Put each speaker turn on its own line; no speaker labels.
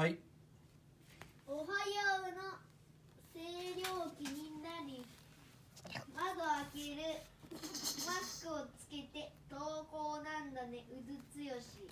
はい。おはようの清涼気になり窓開ける。マスクをつけて登校なんだね。うずつよし。